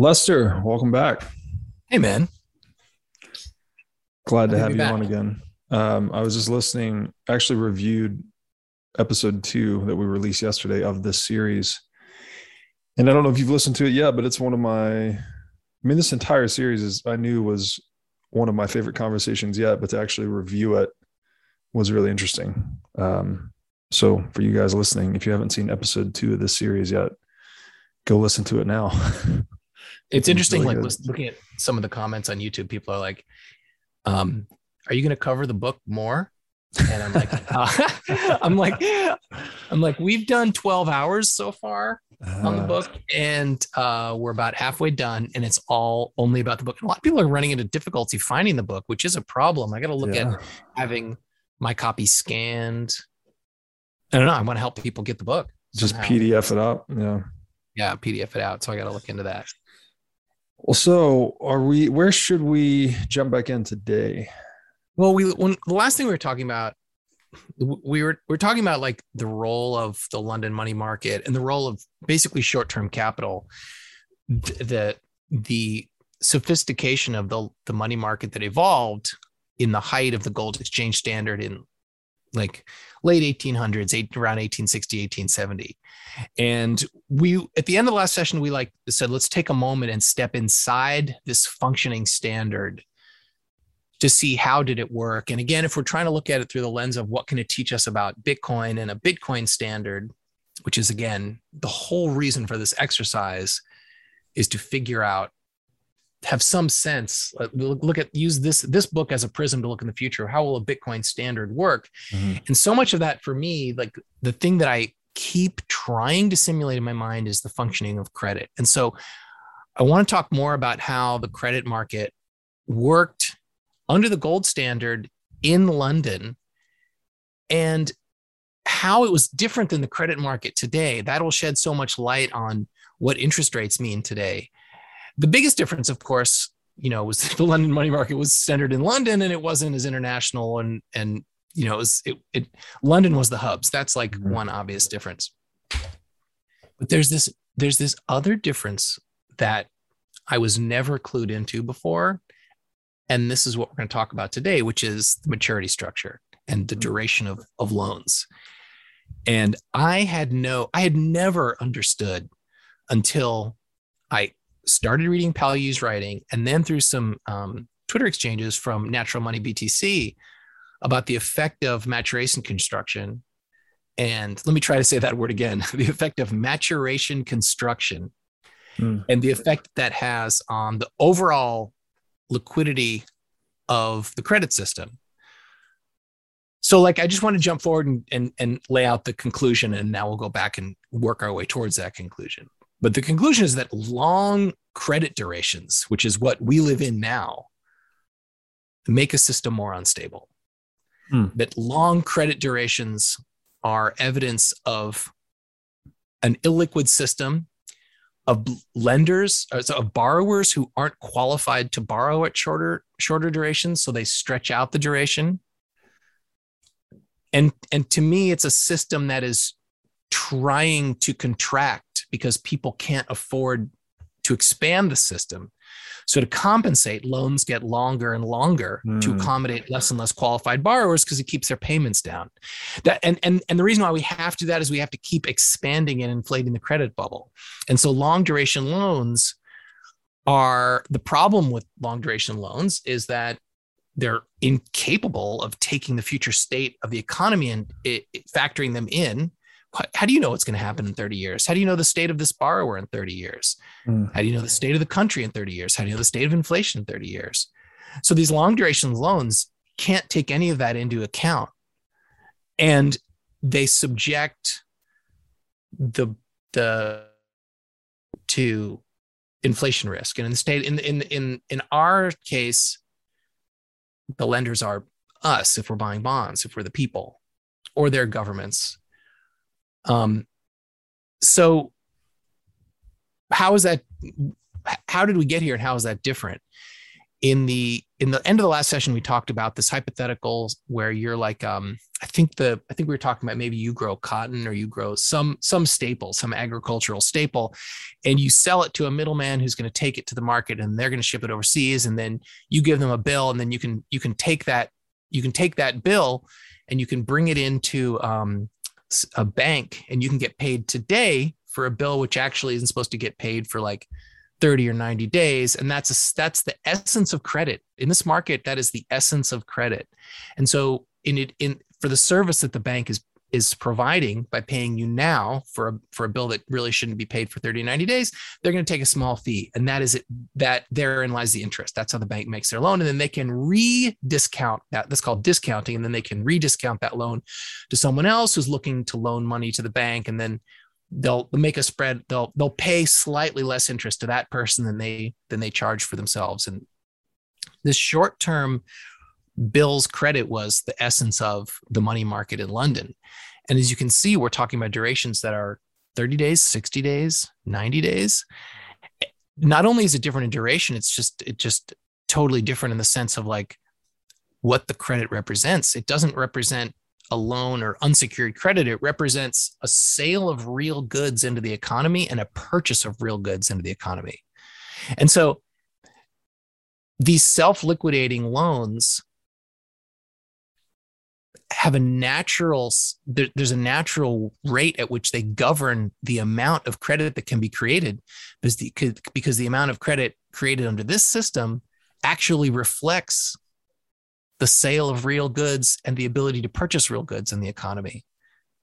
Lester, welcome back. Hey, man. Glad to have you back. on again. Um, I was just listening, actually reviewed episode two that we released yesterday of this series. And I don't know if you've listened to it yet, but it's one of my, I mean, this entire series is, I knew was one of my favorite conversations yet, but to actually review it was really interesting. Um, so for you guys listening, if you haven't seen episode two of this series yet, go listen to it now. it's interesting, really like looking at some of the comments on YouTube, people are like, um, are you going to cover the book more? And I'm like, uh, I'm like, I'm like, we've done 12 hours so far on the uh-huh. book and uh, we're about halfway done and it's all only about the book. And a lot of people are running into difficulty finding the book, which is a problem. I got to look yeah. at having my copy scanned. I don't know. I want to help people get the book. Just somehow. PDF it out. Yeah. Yeah. PDF it out. So I got to look into that. Well, so are we, where should we jump back in today? Well, we, when the last thing we were talking about, we were, we are talking about like the role of the London money market and the role of basically short-term capital, the, the sophistication of the, the money market that evolved in the height of the gold exchange standard in like late 1800s around 1860 1870 and we at the end of the last session we like said let's take a moment and step inside this functioning standard to see how did it work. And again if we're trying to look at it through the lens of what can it teach us about bitcoin and a bitcoin standard which is again the whole reason for this exercise is to figure out have some sense look at use this this book as a prism to look in the future how will a bitcoin standard work. Mm-hmm. and so much of that for me like the thing that i keep trying to simulate in my mind is the functioning of credit. And so i want to talk more about how the credit market worked under the gold standard in london and how it was different than the credit market today. That'll shed so much light on what interest rates mean today the biggest difference, of course, you know, was the London money market was centered in London and it wasn't as international and and you know, it was it, it London was the hubs. That's like mm-hmm. one obvious difference. But there's this there's this other difference that I was never clued into before. And this is what we're going to talk about today, which is the maturity structure and the mm-hmm. duration of, of loans. And I had no, I had never understood until I started reading Palyi's writing, and then through some um, Twitter exchanges from Natural Money BTC about the effect of maturation construction. And let me try to say that word again the effect of maturation construction mm. and the effect that has on the overall liquidity of the credit system. So, like, I just want to jump forward and, and, and lay out the conclusion, and now we'll go back and work our way towards that conclusion. But the conclusion is that long credit durations, which is what we live in now, make a system more unstable. Hmm. That long credit durations are evidence of an illiquid system of lenders uh, so of borrowers who aren't qualified to borrow at shorter shorter durations so they stretch out the duration and and to me it's a system that is trying to contract because people can't afford to expand the system. So to compensate, loans get longer and longer mm. to hmm. accommodate less and less qualified borrowers because it keeps their payments down. That and and and the reason why we have to do that is we have to keep expanding and inflating the credit bubble. And so long duration loans are the problem with long duration loans is that they're incapable of taking the future state of the economy and it, it, factoring them in how do you know what's going to happen in 30 years? How do you know the state of this borrower in 30 years? Mm. How do you know the state of the country in 30 years? How do you know the state of inflation in 30 years? So these long duration loans can't take any of that into account. And they subject the the to inflation risk. And in the state in in in in our case, the lenders are us if we're buying bonds, if we're the people, or their governments um, so how is that? How did we get here, and how is that different? In the in the end of the last session, we talked about this hypothetical where you're like, um, I think the I think we were talking about maybe you grow cotton or you grow some some staple, some agricultural staple, and you sell it to a middleman who's going to take it to the market and they're going to ship it overseas, and then you give them a bill, and then you can you can take that you can take that bill and you can bring it into um, a bank and you can get paid today for a bill which actually isn't supposed to get paid for like 30 or 90 days. And that's a, that's the essence of credit. In this market that is the essence of credit. And so in it in for the service that the bank is is providing by paying you now for a for a bill that really shouldn't be paid for 30 90 days they're going to take a small fee and that is it that therein lies the interest. That's how the bank makes their loan and then they can re-discount that that's called discounting and then they can re-discount that loan to someone else who's looking to loan money to the bank and then they'll make a spread they'll they'll pay slightly less interest to that person than they than they charge for themselves. And this short term bills credit was the essence of the money market in london and as you can see we're talking about durations that are 30 days 60 days 90 days not only is it different in duration it's just it just totally different in the sense of like what the credit represents it doesn't represent a loan or unsecured credit. It represents a sale of real goods into the economy and a purchase of real goods into the economy. And so these self liquidating loans have a natural there, there's a natural rate at which they govern the amount of credit that can be created because the, because the amount of credit created under this system actually reflects the sale of real goods and the ability to purchase real goods in the economy.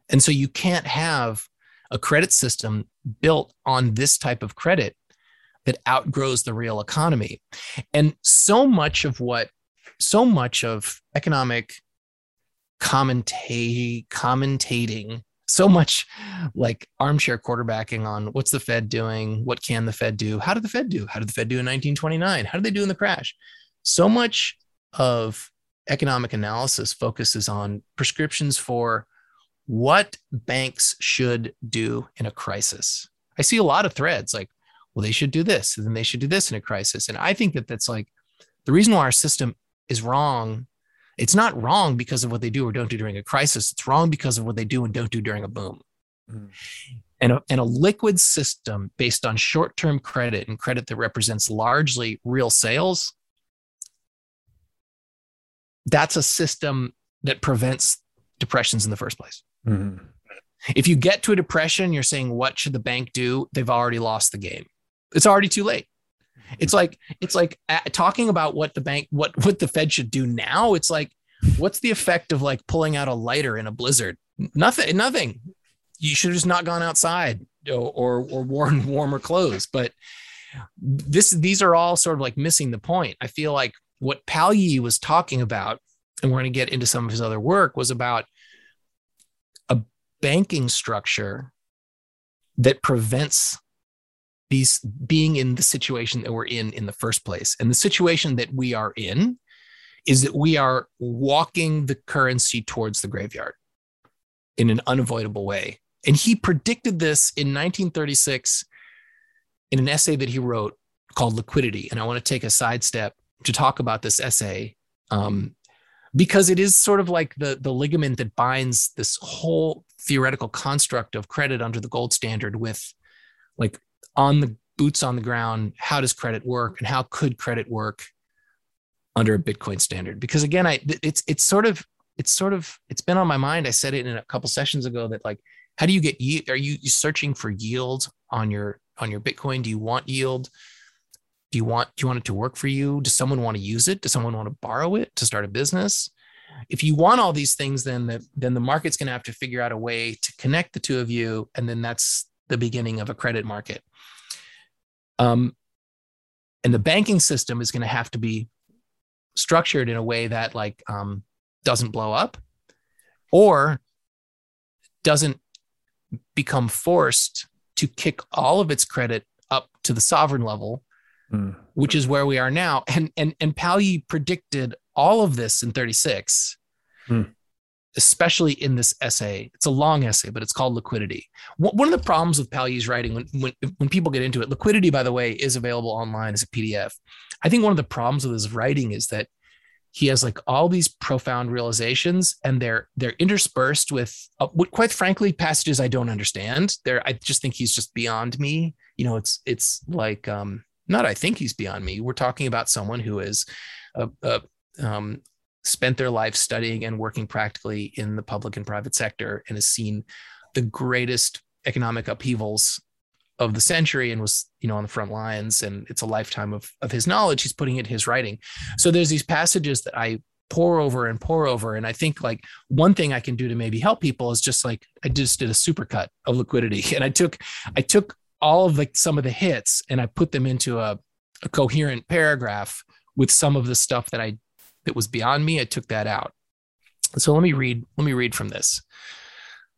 And so you can't have a credit system built on this type of credit that outgrows the real economy. And so much of what, so much of economic commentate, commentating, so much like armchair quarterbacking on what's the Fed doing? What can the Fed do? How did the Fed do? How did the Fed do in 1929? How did they do in the crash? So much of economic analysis focuses on prescriptions for what banks should do in a crisis. I see a lot of threads like, well, they should do this, and then they should do this in a crisis. And I think that that's like the reason why our system is wrong. It's not wrong because of what they do or don't do during a crisis. It's wrong because of what they do and don't do during a boom. Mm. And, a, and a liquid system based on short term credit and credit that represents largely real sales that's a system that prevents depressions in the first place. Mm-hmm. If you get to a depression, you're saying, what should the bank do? They've already lost the game. It's already too late. It's like it's like uh, talking about what the bank what what the Fed should do now. It's like what's the effect of like pulling out a lighter in a blizzard? Nothing. Nothing. You should have just not gone outside or or, or worn warmer clothes. But this these are all sort of like missing the point. I feel like what Palyi was talking about, and we're going to get into some of his other work, was about a banking structure that prevents these being in the situation that we're in in the first place. And the situation that we are in is that we are walking the currency towards the graveyard in an unavoidable way. And he predicted this in 1936 in an essay that he wrote called Liquidity. And I want to take a sidestep to talk about this essay um, because it is sort of like the the ligament that binds this whole theoretical construct of credit under the gold standard with like on the boots on the ground how does credit work and how could credit work under a bitcoin standard? Because again i it's it's sort of it's sort of it's been on my mind. I said it in a couple sessions ago that like how do you get are you searching for yield on your on your bitcoin? Do you want yield? Do you want do you want it to work for you? Does someone want to use it? Does someone want to borrow it to start a business? If you want all these things then the then the market's going to have to figure out a way to connect the two of you and then that's the beginning of a credit market um, and the banking system is going to have to be structured in a way that like um, doesn't blow up or doesn't become forced to kick all of its credit up to the sovereign level mm. which is where we are now. And and and Palyi predicted all of this in 36, mm. Especially in this essay. It's a long essay, but it's called Liquidity. One of the problems with Palyi's writing, when, when when people get into it, Liquidity, by the way, is available online as a PDF. I think one of the problems with his writing is that he has like all these profound realizations and they're they're interspersed with uh, quite frankly passages i don't understand there i just think he's just beyond me you know it's it's like um not i think he's beyond me we're talking about someone who is uh, uh, um, spent their life studying and working practically in the public and private sector and has seen the greatest economic upheavals of the century and was you know on the front lines. And it's a lifetime of of his knowledge. He's putting it his writing. So there's these passages that i pour over and pour over. And i think like one thing i can do to maybe help people is just like i just did a supercut of liquidity. And i took i took all of like some of the hits and i put them into a, a coherent paragraph with some of the stuff that i that was beyond me i took that out so let me read let me read from this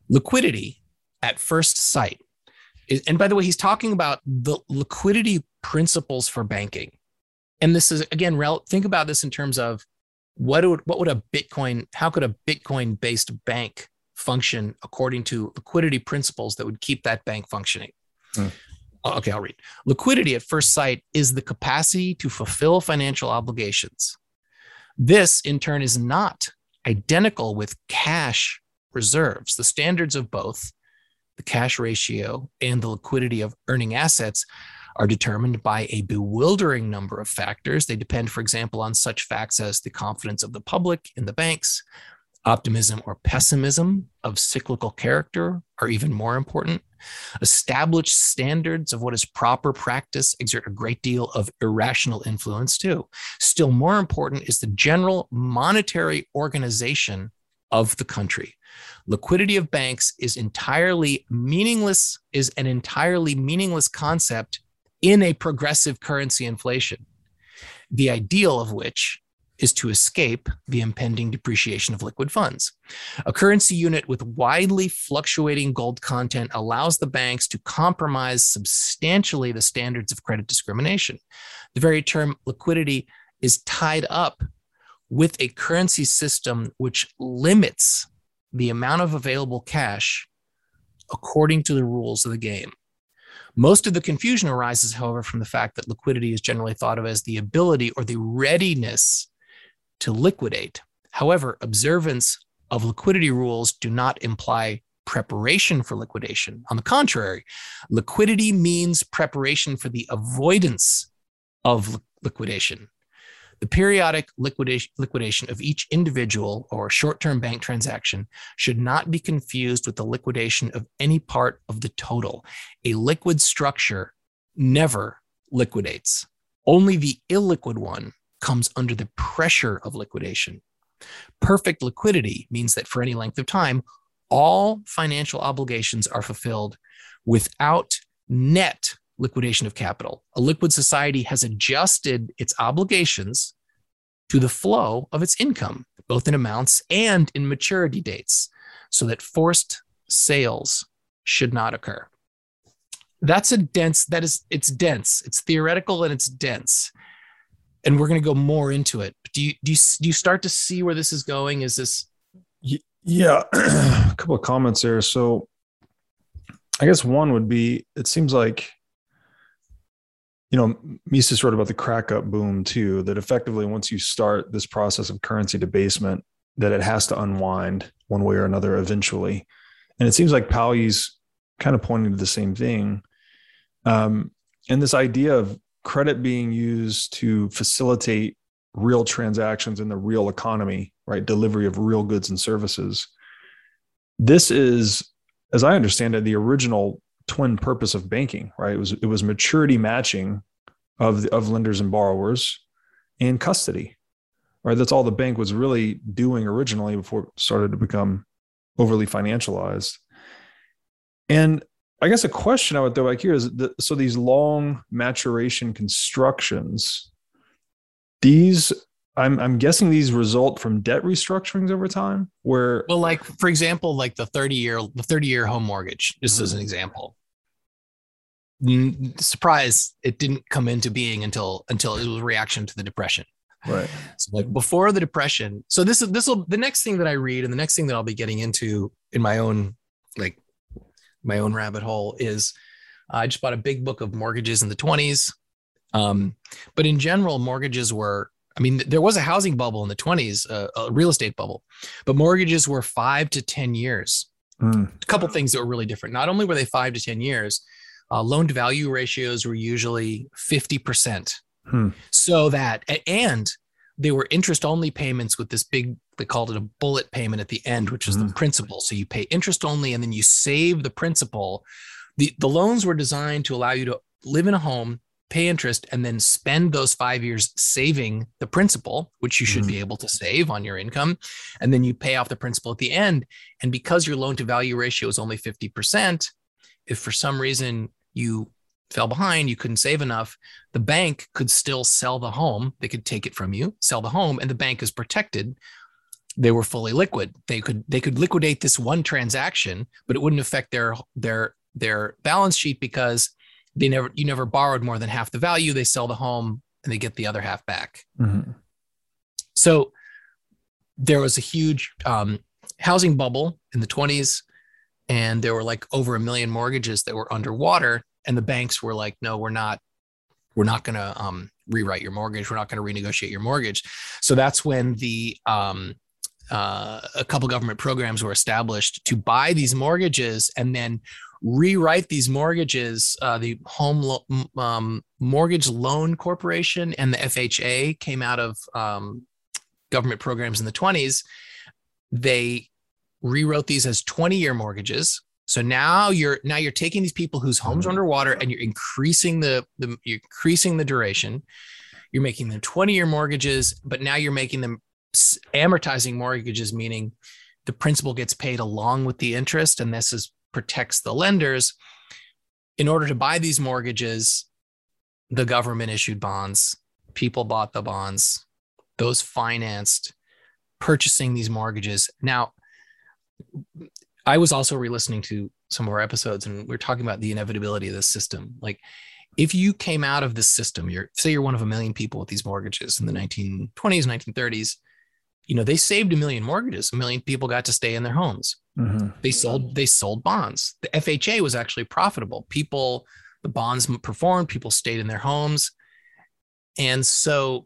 liquidity at first sight and by the way, he's talking about the liquidity principles for banking. And this is again, think about this in terms of what would what would a Bitcoin, how could a Bitcoin based bank function according to liquidity principles that would keep that bank functioning? Hmm. Okay, I'll read. Liquidity at first sight is the capacity to fulfill financial obligations. This, in turn, is not identical with cash reserves. The standards of both the cash ratio, and the liquidity of earning assets are determined by a bewildering number of factors. They depend, for example, on such facts as the confidence of the public in the banks, optimism or pessimism of cyclical character are even more important. Established standards of what is proper practice exert a great deal of irrational influence too. Still more important is the general monetary organization of the country. Liquidity of banks is entirely meaningless, is an entirely meaningless concept in a progressive currency inflation, the ideal of which is to escape the impending depreciation of liquid funds. A currency unit with widely fluctuating gold content allows the banks to compromise substantially the standards of credit discrimination. The very term liquidity is tied up with a currency system which limits the amount of available cash according to the rules of the game. Most of the confusion arises, however, from the fact that liquidity is generally thought of as the ability or the readiness to liquidate. However, observance of liquidity rules do not imply preparation for liquidation. On the contrary, liquidity means preparation for the avoidance of liquidation. The periodic liquidation, of each individual or short term bank transaction should not be confused with the liquidation of any part of the total. A liquid structure never liquidates, only the illiquid one comes under the pressure of liquidation. Perfect liquidity means that for any length of time, all financial obligations are fulfilled without net liquidation of capital. A liquid society has adjusted its obligations to the flow of its income, both in amounts and in maturity dates, so that forced sales should not occur. That's a dense, that is, it's dense, it's theoretical and it's dense. And we're going to go more into it. Do you, do you, do you start to see where this is going? Is this? Yeah, a couple of comments there. So I guess one would be it seems like you know, Mises wrote about the crack up boom too, that effectively once you start this process of currency debasement, that it has to unwind one way or another eventually. And it seems like Powell's kind of pointing to the same thing. Um, and this idea of credit being used to facilitate real transactions in the real economy, right? Delivery of real goods and services. This is, as I understand it, the original twin purpose of banking, right? It was it was maturity matching of of lenders and borrowers and custody. Right? That's all the bank was really doing originally before it started to become overly financialized. And I guess a question I would throw back here is so these long maturation constructions, these I'm I'm guessing these result from debt restructurings over time where well like for example like the 30 year the 30 year home mortgage just mm-hmm. as an example. Surprise it didn't come into being until until it was a reaction to the depression. Right. So like before the depression so this is this will the next thing that i read and the next thing that i'll be getting into in my own my own rabbit hole is i just bought a big book of mortgages in the 20s um, but in general mortgages were I mean, there was a housing bubble in the 20s, uh, a real estate bubble, but mortgages were five to 10 years. Mm. A couple things that were really different. Not only were they five to 10 years, uh, loan to value ratios were usually 50%. Hmm. So that, and they were interest only payments with this big, they called it a bullet payment at the end, which is mm. the principal. So you pay interest only and then you save the principal. The, the loans were designed to allow you to live in a home pay interest and then spend those five years saving the principal, which you should mm-hmm. be able to save on your income. And then you pay off the principal at the end. And because your loan to value ratio is only 50%, if for some reason you fell behind, you couldn't save enough, the bank could still sell the home. They could take it from you, sell the home, and the bank is protected. They were fully liquid. They could they could liquidate this one transaction, but it wouldn't affect their their their balance sheet because they never you never borrowed more than half the value they sell the home and they get the other half back mm-hmm. so there was a huge um, housing bubble in the 20s and there were like over a million mortgages that were underwater and the banks were like no we're not we're not going to um, rewrite your mortgage we're not going to renegotiate your mortgage so that's when the um, uh, a couple government programs were established to buy these mortgages and then rewrite these mortgages. Uh, the Home Lo- um, Mortgage Loan Corporation and the FHA came out of um, government programs in the 20s. They rewrote these as 20 year mortgages. So now you're now you're taking these people whose homes are underwater and you're increasing the, the you're increasing the duration. You're making them 20 year mortgages, but now you're making them amortizing mortgages, meaning the principal gets paid along with the interest. And this is protects the lenders. In order to buy these mortgages, the government issued bonds, people bought the bonds, those financed purchasing these mortgages. Now, I was also re listening to some of our episodes and we are talking about the inevitability of this system. Like, if you came out of this system, you're say you're one of a million people with these mortgages in the 1920s, 1930s, you know, they saved a million mortgages. A million people got to stay in their homes. Mm-hmm. They sold they sold bonds. The FHA was actually profitable. People, the bonds performed. People stayed in their homes, and so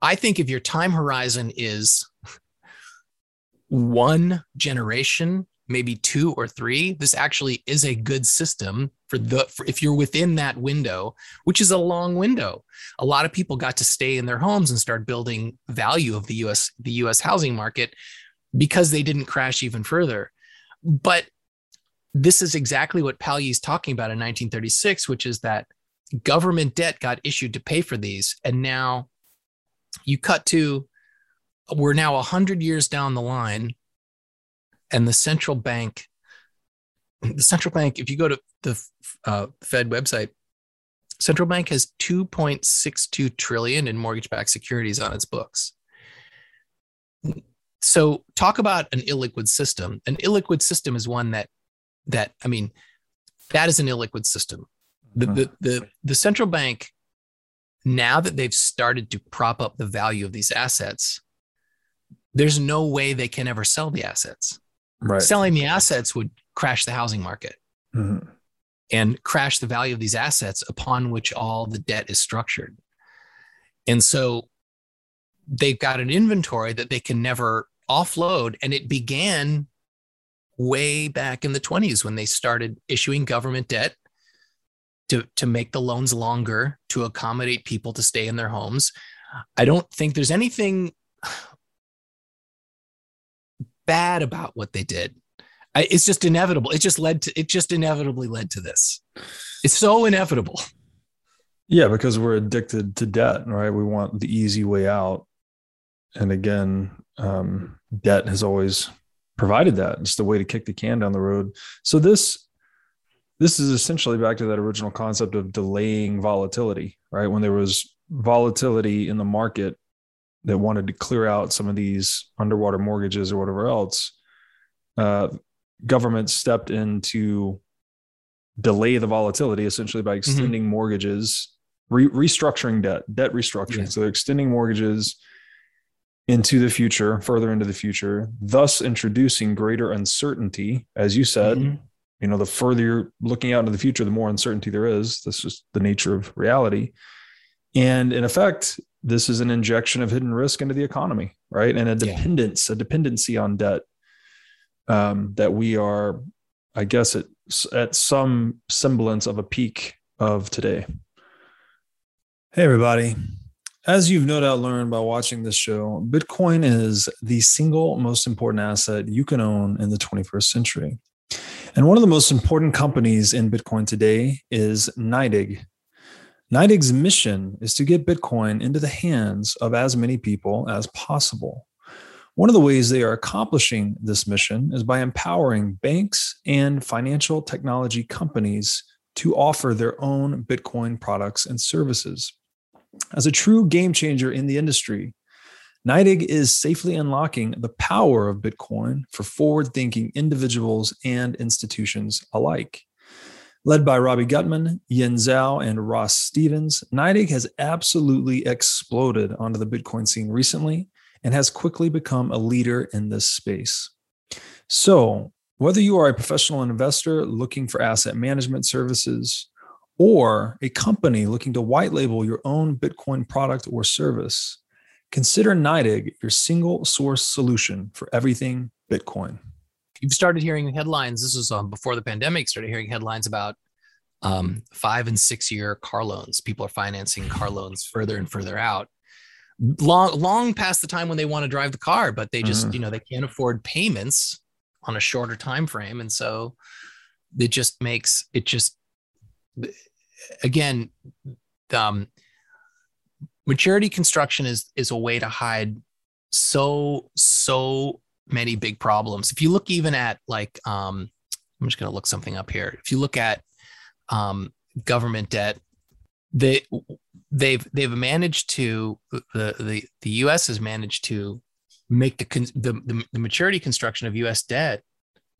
I think if your time horizon is one generation maybe two or three, this actually is a good system for the for if you're within that window, which is a long window. A lot of people got to stay in their homes and start building value of the US the US housing market because they didn't crash even further. But this is exactly what Palyi is talking about in 1936, which is that government debt got issued to pay for these. And now you cut to, we're now 100 years down the line and the central bank the central bank if you go to the uh, fed website central bank has 2.62 trillion in mortgage-backed securities on its books. So talk about an illiquid system. An illiquid system is one that that i mean that is an illiquid system. The, the hmm. the the central bank now that they've started to prop up the value of these assets there's no way they can ever sell the assets Right. Selling the assets would crash the housing market mm-hmm. and crash the value of these assets upon which all the debt is structured. And so they've got an inventory that they can never offload. And it began way back in the 20s when they started issuing government debt to, to make the loans longer to accommodate people to stay in their homes. I don't think there's anything bad about what they did. I, it's just inevitable. It just led to it just inevitably led to this. It's so inevitable. Yeah, because we're addicted to debt, right? We want the easy way out. And again, um, debt has always provided that. It's the way to kick the can down the road. So this this is essentially back to that original concept of delaying volatility, right? When there was volatility in the market, that wanted to clear out some of these underwater mortgages or whatever else, uh, government stepped in to delay the volatility essentially by mm-hmm. extending mm-hmm. mortgages, re- restructuring debt, debt restructuring. Yeah. So they're extending mortgages into the future, further into the future, thus introducing greater uncertainty. As you said, mm-hmm. you know, the further you're looking out into the future, the more uncertainty there is. That's just the nature of reality. And in effect, this is an injection of hidden risk into the economy, right? And a dependence, yeah. a dependency on debt um, that we are, I guess, at at some semblance of a peak of today. Hey, everybody. As you've no doubt learned by watching this show, Bitcoin is the single most important asset you can own in the 21st century. And one of the most important companies in Bitcoin today is NYDIG. NYDIG's mission is to get Bitcoin into the hands of as many people as possible. One of the ways they are accomplishing this mission is by empowering banks and financial technology companies to offer their own Bitcoin products and services. As a true game changer in the industry, NYDIG is safely unlocking the power of Bitcoin for forward thinking individuals and institutions alike. Led by Robbie Gutmann, Yan Zhao, and Ross Stevens, NYDIG has absolutely exploded onto the Bitcoin scene recently and has quickly become a leader in this space. So, whether you are a professional investor looking for asset management services, or a company looking to white label your own Bitcoin product or service, consider NYDIG your single source solution for everything Bitcoin. You've started hearing headlines. This was um, before the pandemic. Started hearing headlines about um, five and six year car loans. People are financing car loans further and further out, long long past the time when they want to drive the car, but they just mm-hmm. you know they can't afford payments on a shorter time frame, and so it just makes it just again, um, maturity construction is is a way to hide so so many big problems. If you look even at like, um, I'm just going to look something up here. If you look at um, government debt, they they've they've managed to the the the U.S. has managed to make the the, the, the maturity construction of U.S. debt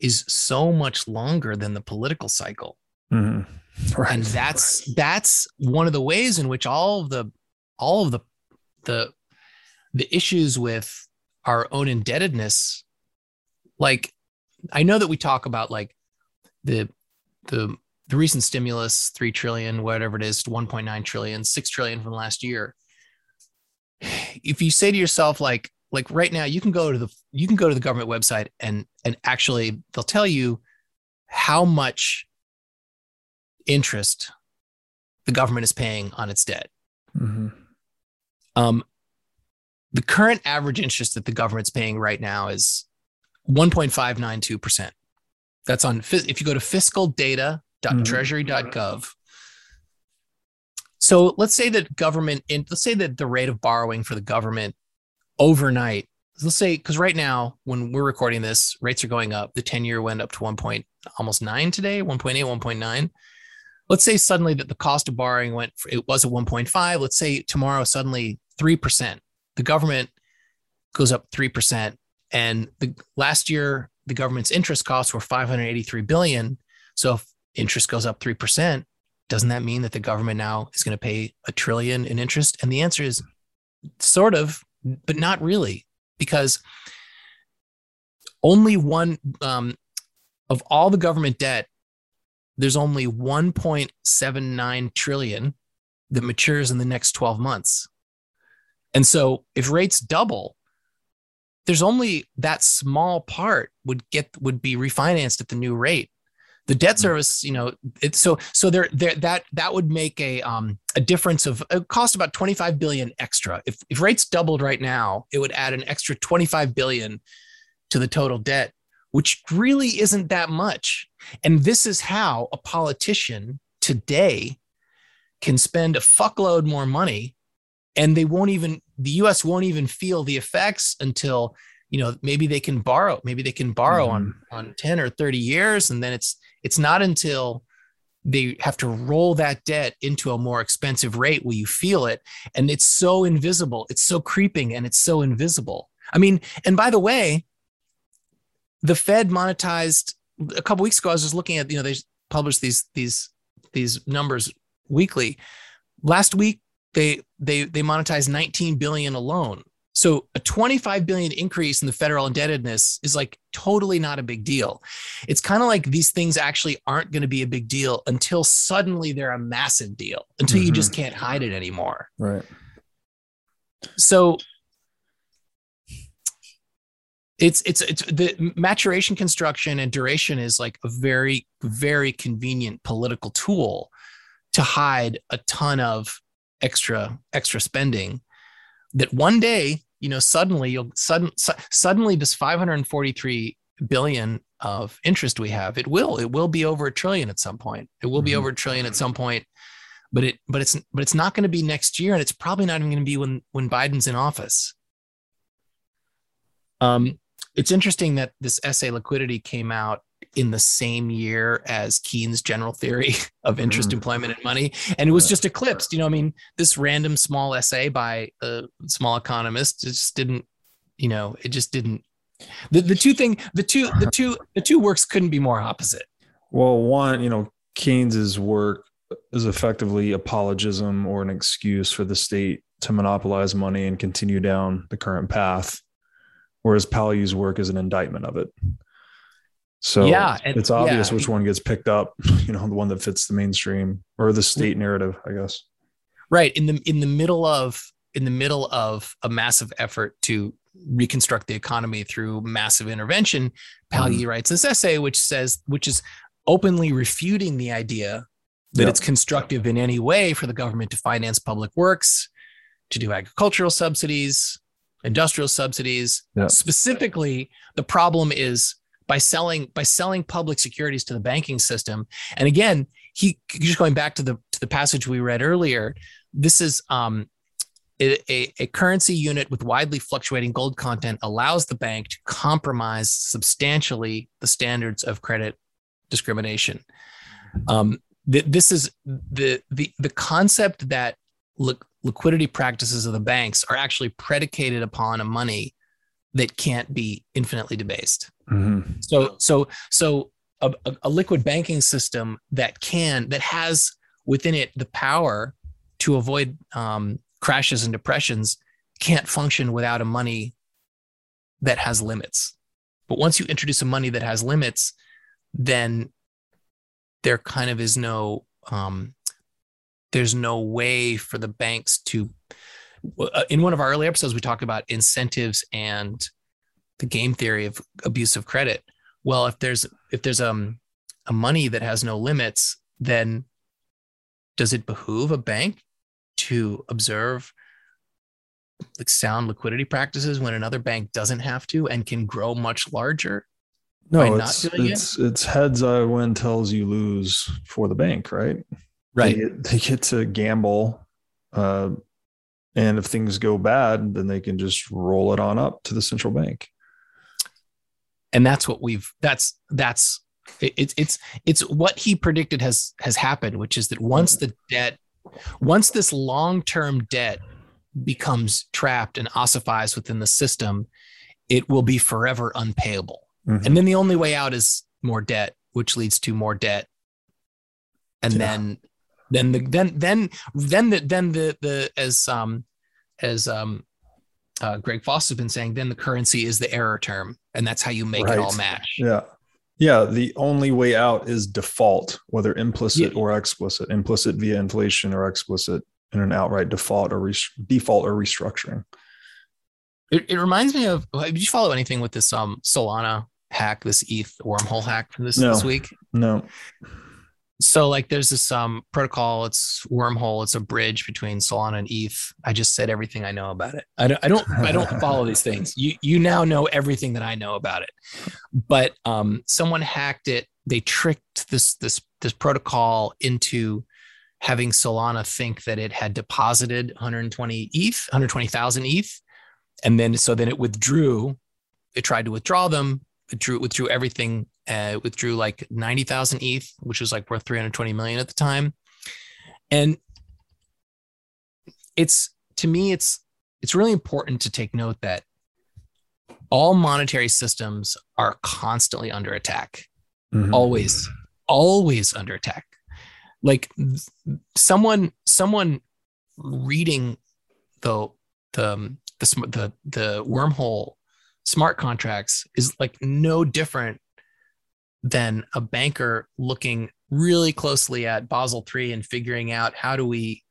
is so much longer than the political cycle. Mm-hmm. Right. And that's that's one of the ways in which all of the all of the the the issues with our own indebtedness like I know that we talk about like the the the recent stimulus 3 trillion whatever it is 1.9 trillion 6 trillion from last year if you say to yourself like like right now you can go to the you can go to the government website and and actually they'll tell you how much interest the government is paying on its debt. Mm-hmm. Um, the current average interest that the government's paying right now is 1.592%. That's on, if you go to fiscaldata.treasury.gov. Mm-hmm. So let's say that government, in, let's say that the rate of borrowing for the government overnight, let's say, because right now, when we're recording this, rates are going up. The 10 year went up to 1 point, almost 9 today, 1.8, 1.9 let's say suddenly that the cost of borrowing went it was at 1.5 let's say tomorrow suddenly 3% the government goes up 3% and the last year the government's interest costs were 583 billion. So if interest goes up 3% doesn't that mean that the government now is going to pay a trillion in interest? And the answer is sort of but not really because only one um, of all the government debt there's only 1.79 trillion that matures in the next 12 months. And so if rates double, there's only that small part would get would be refinanced at the new rate. The debt hmm. service, you know, it's so so there there that that would make a um a difference of it cost about 25 billion extra. If if rates doubled right now, it would add an extra 25 billion to the total debt which really isn't that much. And this is how a politician today can spend a fuckload more money and they won't even the US won't even feel the effects until you know maybe they can borrow maybe they can borrow mm-hmm. on on 10 or 30 years and then it's it's not until they have to roll that debt into a more expensive rate where you feel it and it's so invisible it's so creeping and it's so invisible i mean and by the way the Fed monetized a couple weeks ago. I was just looking at you know they published these these these numbers weekly. Last week they they they monetized 19 billion alone. So a 25 billion increase in the federal indebtedness is like totally not a big deal. It's kind of like these things actually aren't going to be a big deal until suddenly they're a massive deal, until mm-hmm. you just can't hide it anymore. Right. so it's it's it's the maturation construction and duration is like a very very convenient political tool to hide a ton of extra extra spending that one day you know suddenly you'll sudden su- suddenly this 543 billion of interest we have it will it will be over a trillion at some point it will be Mhm. over a trillion at some point but it but it's but it's not going to be next year and it's probably not even going to be when when biden's in office um it's interesting that this essay liquidity came out in the same year as Keynes' general theory of interest, Mhm. employment, and money. And it was just eclipsed. You know, I mean, this random small essay by a small economist just didn't, you know, it just didn't. The, the two thing, the two, the two, the two works couldn't be more opposite. Well, one, you know, Keynes's work is effectively apologism or an excuse for the state to monopolize money and continue down the current path, whereas Palu's work is an indictment of it. So Yeah, and- it's obvious yeah. which one gets picked up, you know, the one that fits the mainstream or the state narrative, I guess. Right in the in the middle of in the middle of a massive effort to reconstruct the economy through massive intervention, Palu mm. writes this essay, which says, which is openly refuting the idea that Yeah. it's constructive in any way for the government to finance public works, to do agricultural subsidies, industrial subsidies. Yeah. Specifically, the problem is by selling by selling public securities to the banking system. And again, he just going back to the to the passage we read earlier. This is um, a, a, currency unit with widely fluctuating gold content allows the bank to compromise substantially the standards of credit discrimination. Um, th- this is the the the concept that li- liquidity practices of the banks are actually predicated upon a money that can't be infinitely debased. Mhm. So so so a, a, a liquid banking system that can that has within it the power to avoid um, crashes and depressions can't function without a money that has limits. But once you introduce a money that has limits, then there kind of is no um, there's no way for the banks to. Uh, In one of our early episodes, we talked about incentives and the game theory of abuse of credit. Well, if there's if there's um a money that has no limits, then does it behoove a bank to observe like sound liquidity practices when another bank doesn't have to and can grow much larger? By No, not it's it? it's it's heads I win, tails you lose for the bank, right? They get, they get to gamble, uh, and if things go bad, then they can just roll it on up to the central bank. and that's what we've that's that's it's it's it's what he predicted has has happened which is that once the debt once this long-term debt becomes trapped and ossifies within the system it will be forever unpayable Mhm. and then the only way out is more debt which leads to more debt and Yeah. then then the then then then the then the the as um as um uh, Greg Foss has been saying, then the currency is the error term, and that's how you make it all match. Yeah. Yeah. The only way out is default, whether implicit Yeah. or explicit, implicit via inflation or explicit in an outright default or res- default or restructuring. It, it reminds me of. Did you follow anything with this um Solana hack, this ETH wormhole hack from this No. this week? No. So like, there's this um protocol. It's wormhole. It's a bridge between Solana and ETH. I just said everything I know about it. I don't. I don't. I don't follow these things. You you now know everything that I know about it. But um, someone hacked it. They tricked this this this protocol into having Solana think that it had deposited 120 ETH, 120,000 ETH, and then so then it withdrew. It tried to withdraw them. It drew withdrew everything. Uh, it withdrew like 90,000 ETH, which was like worth 320 million at the time. And it's to me, it's it's really important to take note that all monetary systems are constantly under attack Mhm. always always under attack like someone someone reading the the um, the the, the wormhole smart contracts is like no different than a banker looking really closely at Basel III and figuring out how do we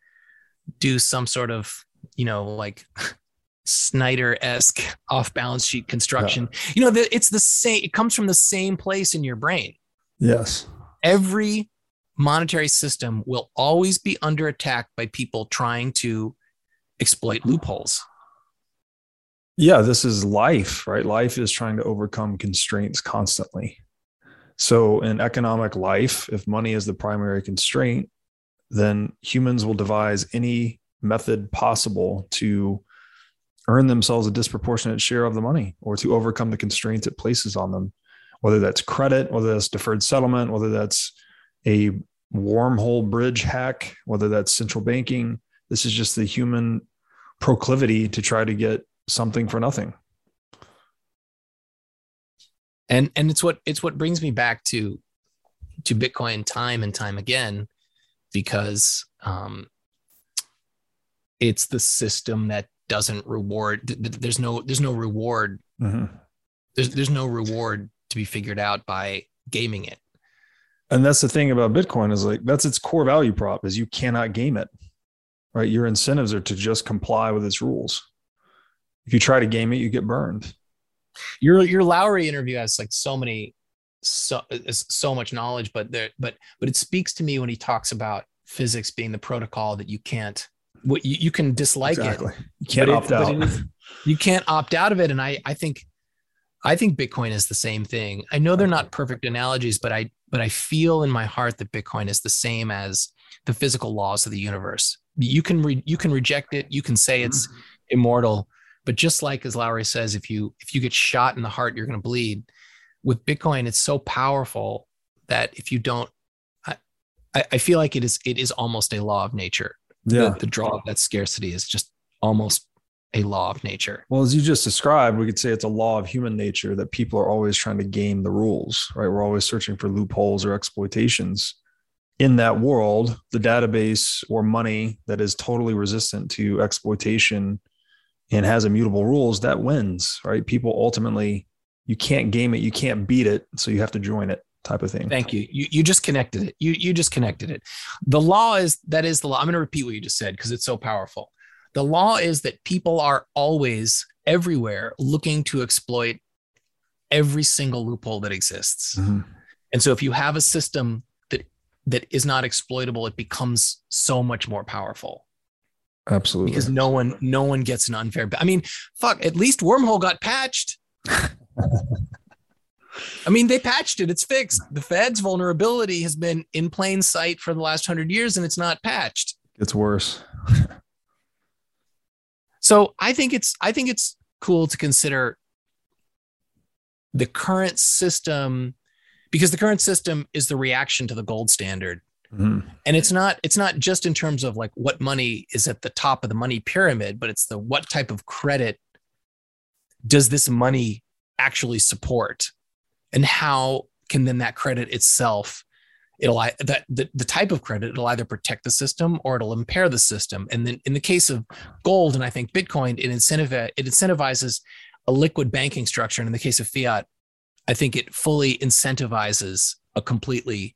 do some sort of you know, like Snyder esque off balance sheet construction. Yeah. You know, the, it's the same, it comes from the same place in your brain. Yes. Every monetary system will always be under attack by people trying to exploit loopholes. Yeah, this is life, right? Life is trying to overcome constraints constantly. So, in economic life, if money is the primary constraint, then humans will devise any method possible to earn themselves a disproportionate share of the money or to overcome the constraints it places on them, whether that's credit, whether that's deferred settlement, whether that's a wormhole bridge hack, whether that's central banking. This is just the human proclivity to try to get something for nothing. And and it's what it's what brings me back to to Bitcoin time and time again, because um, it's the system that doesn't reward there's no there's no reward. Mm-hmm. there's there's no reward to be figured out by gaming it. And that's the thing about bitcoin is like that's its core value prop is you cannot game it right? Your incentives are to just comply with its rules. If you try to game it you get burned your your Lowery interview has like so many so so much knowledge but there but but it speaks to me when he talks about physics being the protocol that you can't what you, you can dislike exactly. it. You can't opt it, out. you can't opt out of it. And I, I think, I think Bitcoin is the same thing. I know they're not perfect analogies, but I, but I feel in my heart that Bitcoin is the same as the physical laws of the universe. You can re, you can reject it. You can say it's mm-hmm. immortal, but just like as Lowery says, if you if you get shot in the heart, you're going to bleed. With Bitcoin, it's so powerful that if you don't, I, I feel like it is it is almost a law of nature yeah. the, the draw of that scarcity is just almost a law of nature. Well, as you just described, we could say it's a law of human nature that people are always trying to game the rules, right? We're always searching for loopholes or exploitations. In that world, the database or money that is totally resistant to exploitation and has immutable rules, that wins, right? People ultimately, you can't game it, you can't beat it, so you have to join it type of thing. Thank you. You you just connected it. You you just connected it. The law is that is the law. I'm going to repeat what you just said because it's so powerful. The law is that people are always everywhere looking to exploit every single loophole that exists. Mm-hmm. And so if you have a system that that is not exploitable, it becomes so much more powerful. Absolutely. Because no one no one gets an unfair. I mean, fuck, at least wormhole got patched. I mean, they patched it. It's fixed. The Fed's vulnerability has been in plain sight for the last hundred years, and it's not patched. It's worse. so I think it's I think it's cool to consider the current system because the current system is the reaction to the gold standard. Mm-hmm. And it's not it's not just in terms of like what money is at the top of the money pyramid, but it's the what type of credit does this money actually support? and how can then that credit itself it'll that the, the type of credit it'll either protect the system or it'll impair the system and then in the case of gold and i think bitcoin it incentive it incentivizes a liquid banking structure and in the case of fiat i think it fully incentivizes a completely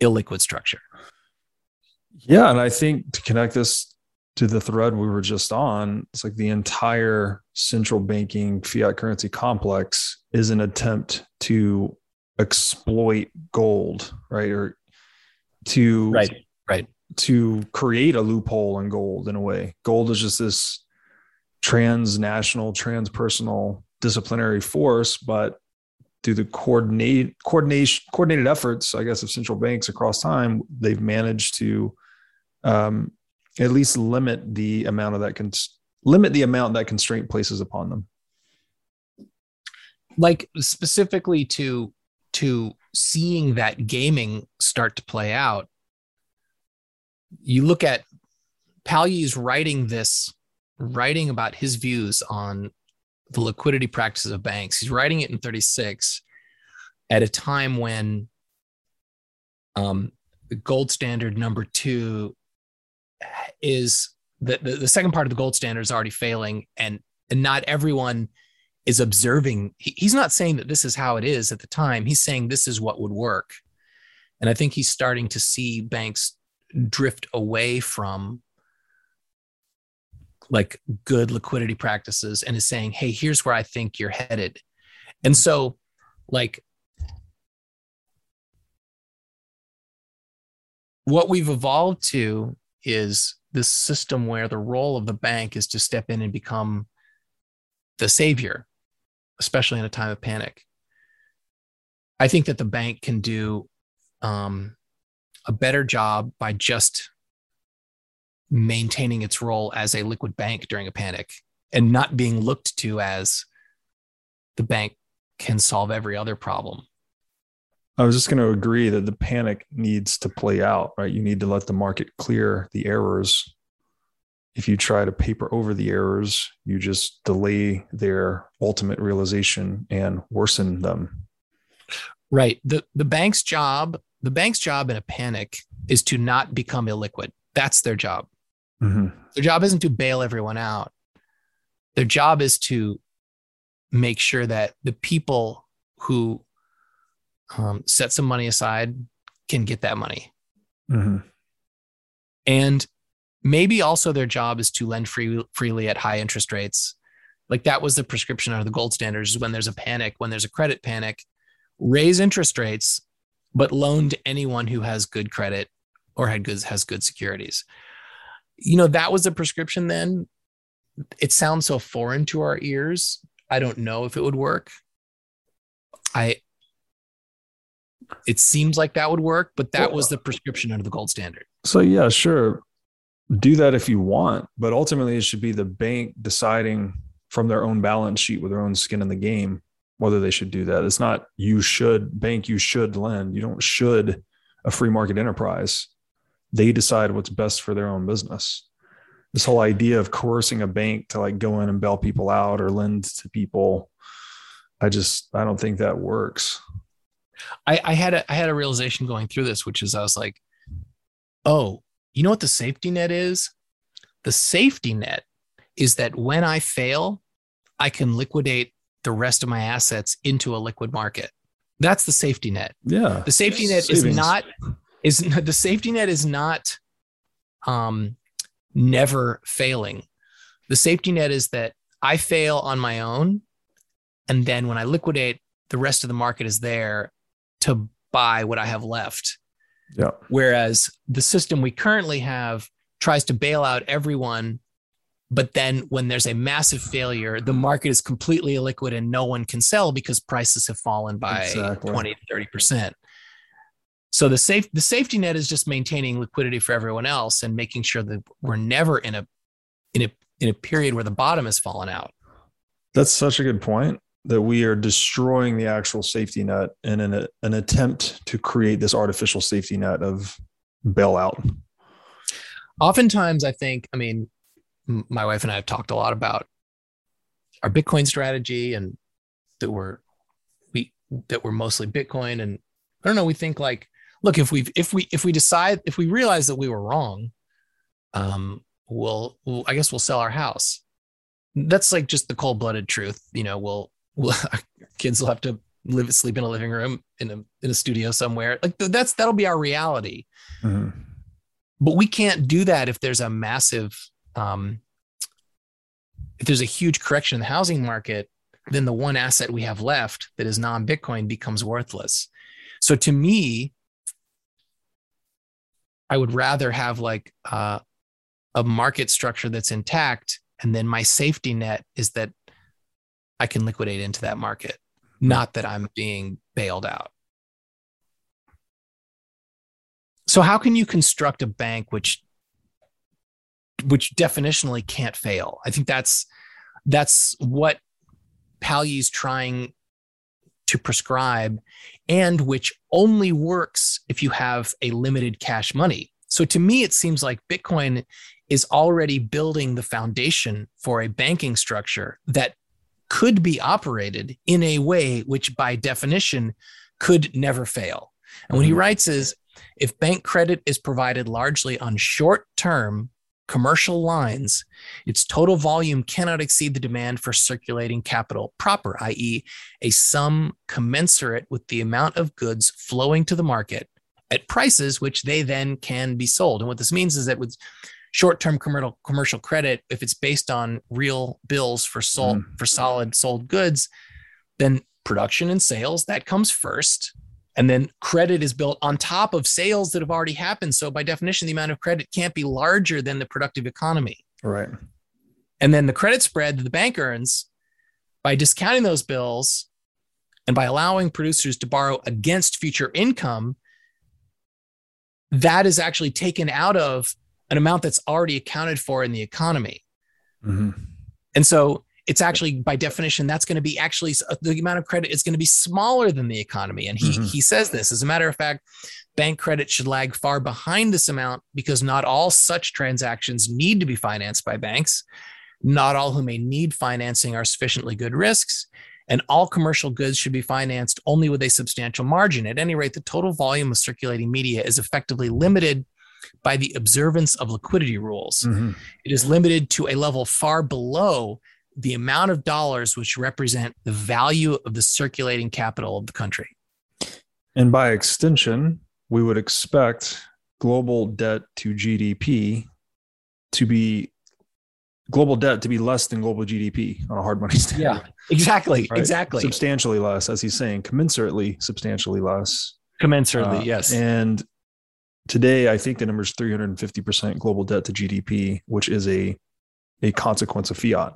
illiquid structure yeah and i think to connect this to the thread we were just on, it's like the entire central banking fiat currency complex is an attempt to exploit gold, right? Or to right, right, to create a loophole in gold in a way. Gold is just this transnational, transpersonal disciplinary force, but through the coordinate coordination coordinated efforts, I guess, of central banks across time, they've managed to um, at least limit the amount of that can limit the amount that constraint places upon them. Like specifically to to seeing that gaming start to play out you look at Palyi's writing this writing about his views on the liquidity practices of banks. He's writing it in 36 at a time when um, the gold standard number two is the, the, the second part of the gold standard is already failing and and not everyone is observing. He, he's not saying that this is how it is at the time. He's saying this is what would work. And i think he's starting to see banks drift away from like good liquidity practices and is saying, hey, here's where I think you're headed. And so, like, what we've evolved to is this system where the role of the bank is to step in and become the savior, especially in a time of panic. I think that the bank can do um, a better job by just maintaining its role as a liquid bank during a panic and not being looked to as the bank can solve every other problem. I was just going to agree that the panic needs to play out, right? You need to let the market clear the errors. If you try to paper over the errors, you just delay their ultimate realization and worsen them. Right. The the bank's job, the bank's job in a panic is to not become illiquid. That's their job. Mm-hmm. Their job isn't to bail everyone out. Their job is to make sure that the people who um, set some money aside can get that money. Mm-hmm. And maybe also their job is to lend free, freely at high interest rates. Like that was the prescription under the gold standards when there's a panic, when there's a credit panic, raise interest rates, but loan to anyone who has good credit or had good, has good securities you know, that was a prescription then. It sounds so foreign to our ears. I don't know if it would work. I it seems like that would work, but that was the prescription under the gold standard. So yeah, sure. Do that if you want, but ultimately it should be the bank deciding from their own balance sheet with their own skin in the game whether they should do that. It's not you should bank, you should lend. You don't should a free market enterprise they decide what's best for their own business. This whole idea of coercing a bank to like go in and bail people out or lend to people, I just I don't think that works. I, I had a I had a realization going through this, which is I was like, oh, you know what the safety net is? The safety net is that when I fail, I can liquidate the rest of my assets into a liquid market. That's the safety net. Yeah. The safety net Savings. is not is the safety net is not um, never failing. The safety net is that I fail on my own. And then when I liquidate, the rest of the market is there to buy what I have left. Yeah. Whereas the system we currently have tries to bail out everyone. But then when there's a massive failure, the market is completely illiquid and no one can sell because prices have fallen by exactly. 20 to 30%. So the safe the safety net is just maintaining liquidity for everyone else and making sure that we're never in a in a in a period where the bottom has fallen out. That's such a good point that we are destroying the actual safety net in an, an attempt to create this artificial safety net of bailout. Oftentimes, I think, I mean, my wife and I have talked a lot about our Bitcoin strategy and that we're we that we're mostly Bitcoin and I don't know. We think like look if we if we if we decide if we realize that we were wrong um we'll, we'll i guess we'll sell our house. That's like just the cold-blooded truth you know we'll we'll kids will have to live sleep in a living room in a in a studio somewhere. Like that's that'll be our reality. Mm-hmm. but we can't do that if there's a massive um if there's a huge correction in the housing market then the one asset we have left that is non-bitcoin becomes worthless. So to me I would rather have like uh, a market structure that's intact, and then my safety net is that I can liquidate into that market, not that I'm being bailed out. So how can you construct a bank which which definitionally can't fail? I think that's that's what Palyi's trying to prescribe and which only works if you have a limited cash money. So to me, it seems like Bitcoin is already building the foundation for a banking structure that could be operated in a way which, by definition, could never fail. And what he mm-hmm. writes is if bank credit is provided largely on short term commercial lines, its total volume cannot exceed the demand for circulating capital proper, i.e., a sum commensurate with the amount of goods flowing to the market at prices which they then can be sold. And what this means is that with short-term commercial commercial credit, if it's based on real bills for sold mm. for solid sold goods, then production and sales that comes first. And then credit is built on top of sales that have already happened. So by definition, the amount of credit can't be larger than the productive economy. Right. And then the credit spread that the bank earns by discounting those bills and by allowing producers to borrow against future income, that is actually taken out of an amount that's already accounted for in the economy. Mm-hmm. And so it's actually by definition that's going to be actually uh, the amount of credit is going to be smaller than the economy and he mm-hmm. he says this as a matter of fact bank credit should lag far behind this amount because not all such transactions need to be financed by banks not all who may need financing are sufficiently good risks and all commercial goods should be financed only with a substantial margin at any rate the total volume of circulating media is effectively limited by the observance of liquidity rules. Mm-hmm. It is limited to a level far below the amount of dollars which represent the value of the circulating capital of the country. And by extension, we would expect global debt to GDP to be global debt to be less than global GDP on a hard money standard. Yeah, exactly. Right? Exactly. Substantially less, as he's saying, commensurately, substantially less. Commensurately, uh, yes. And today, I think the number is 350% global debt to GDP, which is a, a consequence of fiat.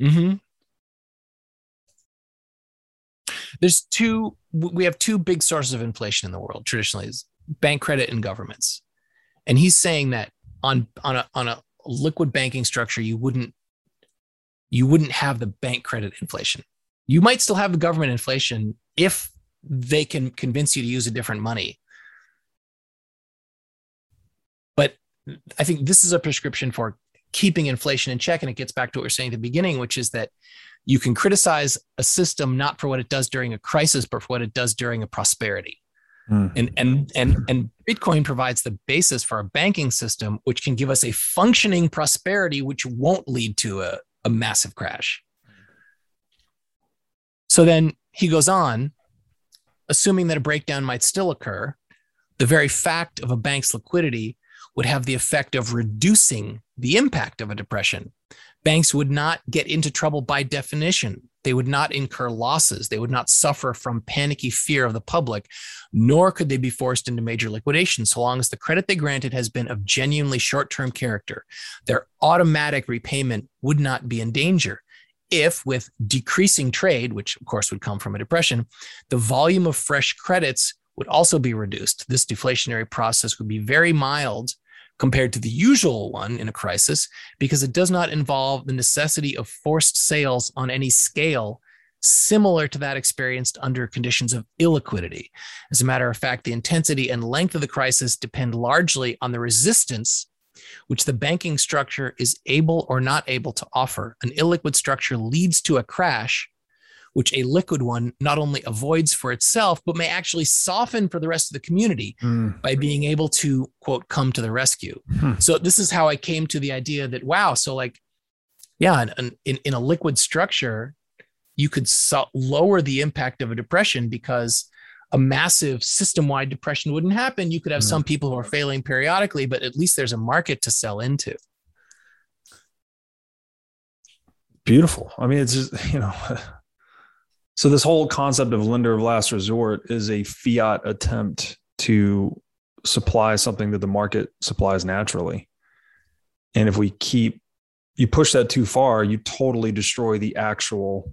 Mm-hmm. There's two. We have two big sources of inflation in the world traditionally: is bank credit and governments. And he's saying that on on a on a liquid banking structure, you wouldn't you wouldn't have the bank credit inflation. You might still have the government inflation if they can convince you to use a different money. But I think this is a prescription for keeping inflation in check. And it gets back to what we are saying at the beginning, which is that you can criticize a system not for what it does during a crisis, but for what it does during a prosperity. Mm. And, and, and, and Bitcoin provides the basis for a banking system, which can give us a functioning prosperity, which won't lead to a, a massive crash. So then he goes on, assuming that a breakdown might still occur, the very fact of a bank's liquidity would have the effect of reducing the impact of a depression. Banks would not get into trouble by definition. They would not incur losses. They would not suffer from panicky fear of the public, nor could they be forced into major liquidation so long as the credit they granted has been of genuinely short term character. Their automatic repayment would not be in danger if, with decreasing trade, which of course would come from a depression, the volume of fresh credits would also be reduced. This deflationary process would be very mild compared to the usual one in a crisis because it does not involve the necessity of forced sales on any scale similar to that experienced under conditions of illiquidity. As a matter of fact, the intensity and length of the crisis depend largely on the resistance which the banking structure is able or not able to offer. An illiquid structure leads to a crash which a liquid one not only avoids for itself, but may actually soften for the rest of the community mm. by being able to, quote, come to the rescue. Hmm. So, this is how I came to the idea that, wow, so like, yeah, in, in, in a liquid structure, you could so- lower the impact of a depression because a massive system wide depression wouldn't happen. You could have mm. some people who are failing periodically, but at least there's a market to sell into. Beautiful. I mean, it's just, you know, So this whole concept of lender of last resort is a fiat attempt to supply something that the market supplies naturally. And if we keep you push that too far, you totally destroy the actual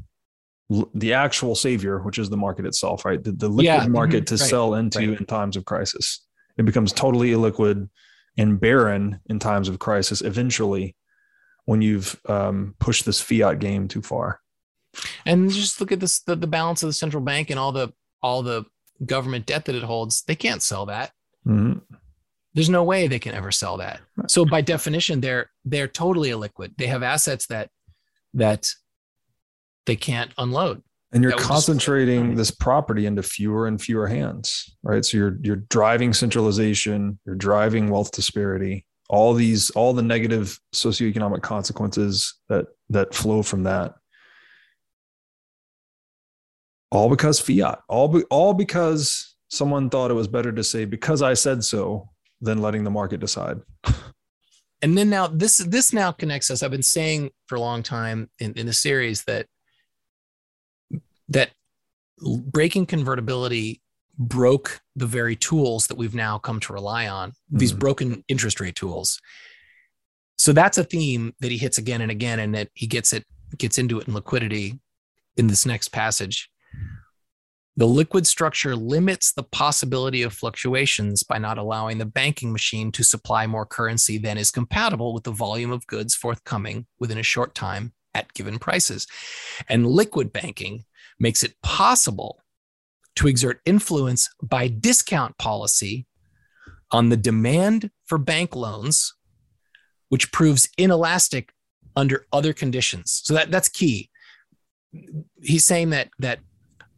the actual savior, which is the market itself, right? The, the liquid yeah. market mm-hmm. to right. sell into right. in times of crisis. It becomes totally illiquid and barren in times of crisis. Eventually, when you've um, pushed this fiat game too far. And just look at this the, the balance of the central bank and all the all the government debt that it holds. They can't sell that. Mm-hmm. There's no way they can ever sell that. So by definition, they're they're totally illiquid. They have assets that that they can't unload. And you're concentrating this property into fewer and fewer hands, right? So you're you're driving centralization, you're driving wealth disparity, all these all the negative socioeconomic consequences that that flow from that all because fiat all be, all because someone thought it was better to say because i said so than letting the market decide and then now this this now connects us. I've been saying for a long time in, in the series that that breaking convertibility broke the very tools that we've now come to rely on, mm-hmm. these broken interest rate tools. So that's a theme that he hits again and again, and that he gets it gets into it in liquidity in this next passage. The liquid structure limits the possibility of fluctuations by not allowing the banking machine to supply more currency than is compatible with the volume of goods forthcoming within a short time at given prices. And liquid banking makes it possible to exert influence by discount policy on the demand for bank loans, which proves inelastic under other conditions. So that, that's key. He's saying that that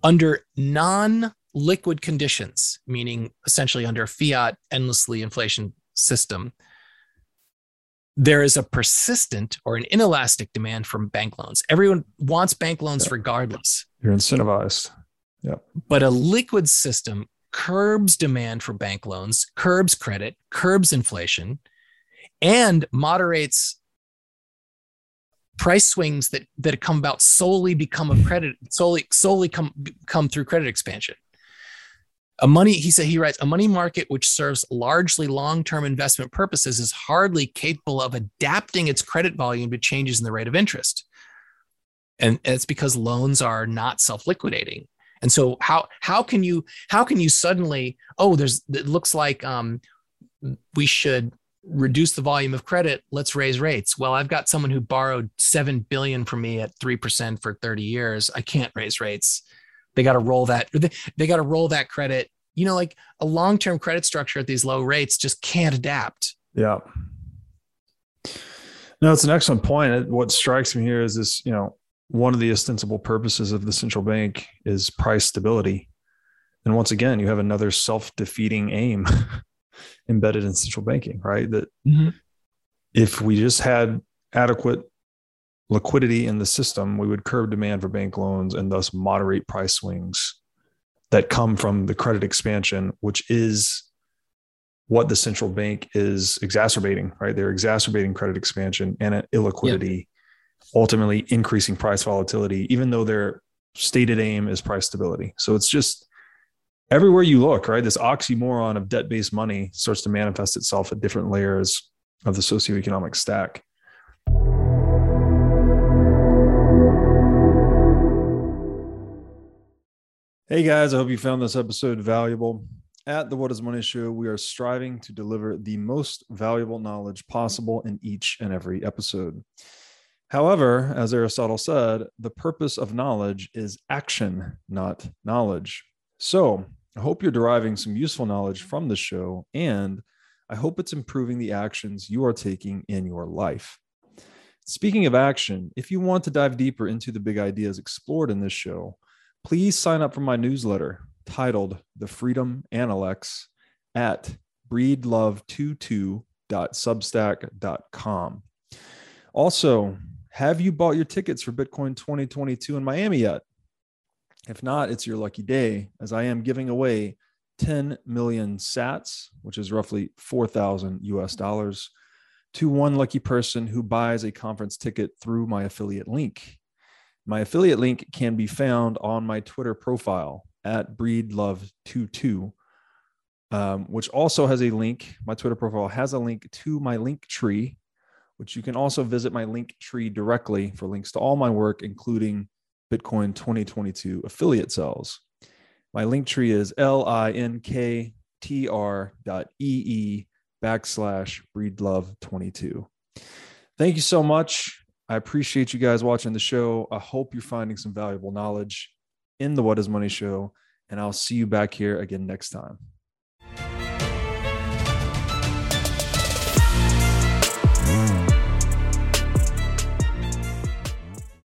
under non-liquid conditions, meaning essentially under a fiat endlessly inflation system, there is a persistent or an inelastic demand from bank loans. Everyone wants bank loans yeah. regardless. You're incentivized. Yeah. But a liquid system curbs demand for bank loans, curbs credit, curbs inflation, and moderates price swings that that come about solely become of credit solely solely come come through credit expansion. A money he said he writes a money market which serves largely long-term investment purposes is hardly capable of adapting its credit volume to changes in the rate of interest. And it's because loans are not self-liquidating. And so how how can you how can you suddenly oh there's it looks like um we should reduce the volume of credit let's raise rates. Well i've got someone who borrowed 7 billion from me at 3% for 30 years. I can't raise rates. They got to roll that they, got to roll that credit. You know like a long-term credit structure at these low rates just can't adapt. Yeah. No it's an excellent point. What strikes me here is this you know one of the ostensible purposes of the central bank is price stability. And once again you have another self-defeating aim embedded in central banking, right? That mm-hmm. if we just had adequate liquidity in the system, we would curb demand for bank loans and thus moderate price swings that come from the credit expansion, which is what the central bank is exacerbating, right? They're exacerbating credit expansion and illiquidity, ultimately increasing price volatility, even though their stated aim is price stability. So it's just everywhere you look, right? This oxymoron of debt based money starts to manifest itself at different layers of the socioeconomic stack. Hey guys, I hope you found this episode valuable. At the What is Money Show, we are striving to deliver the most valuable knowledge possible in each and every episode. However, as Aristotle said, the purpose of knowledge is action, not knowledge. So I hope you're deriving some useful knowledge from the show, and I hope it's improving the actions you are taking in your life. Speaking of action, if you want to dive deeper into the big ideas explored in this show, please sign up for my newsletter titled The Freedom Analects at breedlove22.substack.com. Also, have you bought your tickets for Bitcoin 2022 in Miami yet? If not, it's your lucky day, as I am giving away 10 million sats, which is roughly 4,000 US dollars, to one lucky person who buys a conference ticket through my affiliate link. My affiliate link can be found on my Twitter profile at breedlove22, um, which also has a link. My Twitter profile has a link to my link tree, which you can also visit my link tree directly for links to all my work, including Bitcoin 2022 affiliate sales. My link tree is linktr dot ee backslash breedlove22. Thank you so much. I appreciate you guys watching the show. I hope you're finding some valuable knowledge in the What is Money show, and I'll see you back here again next time.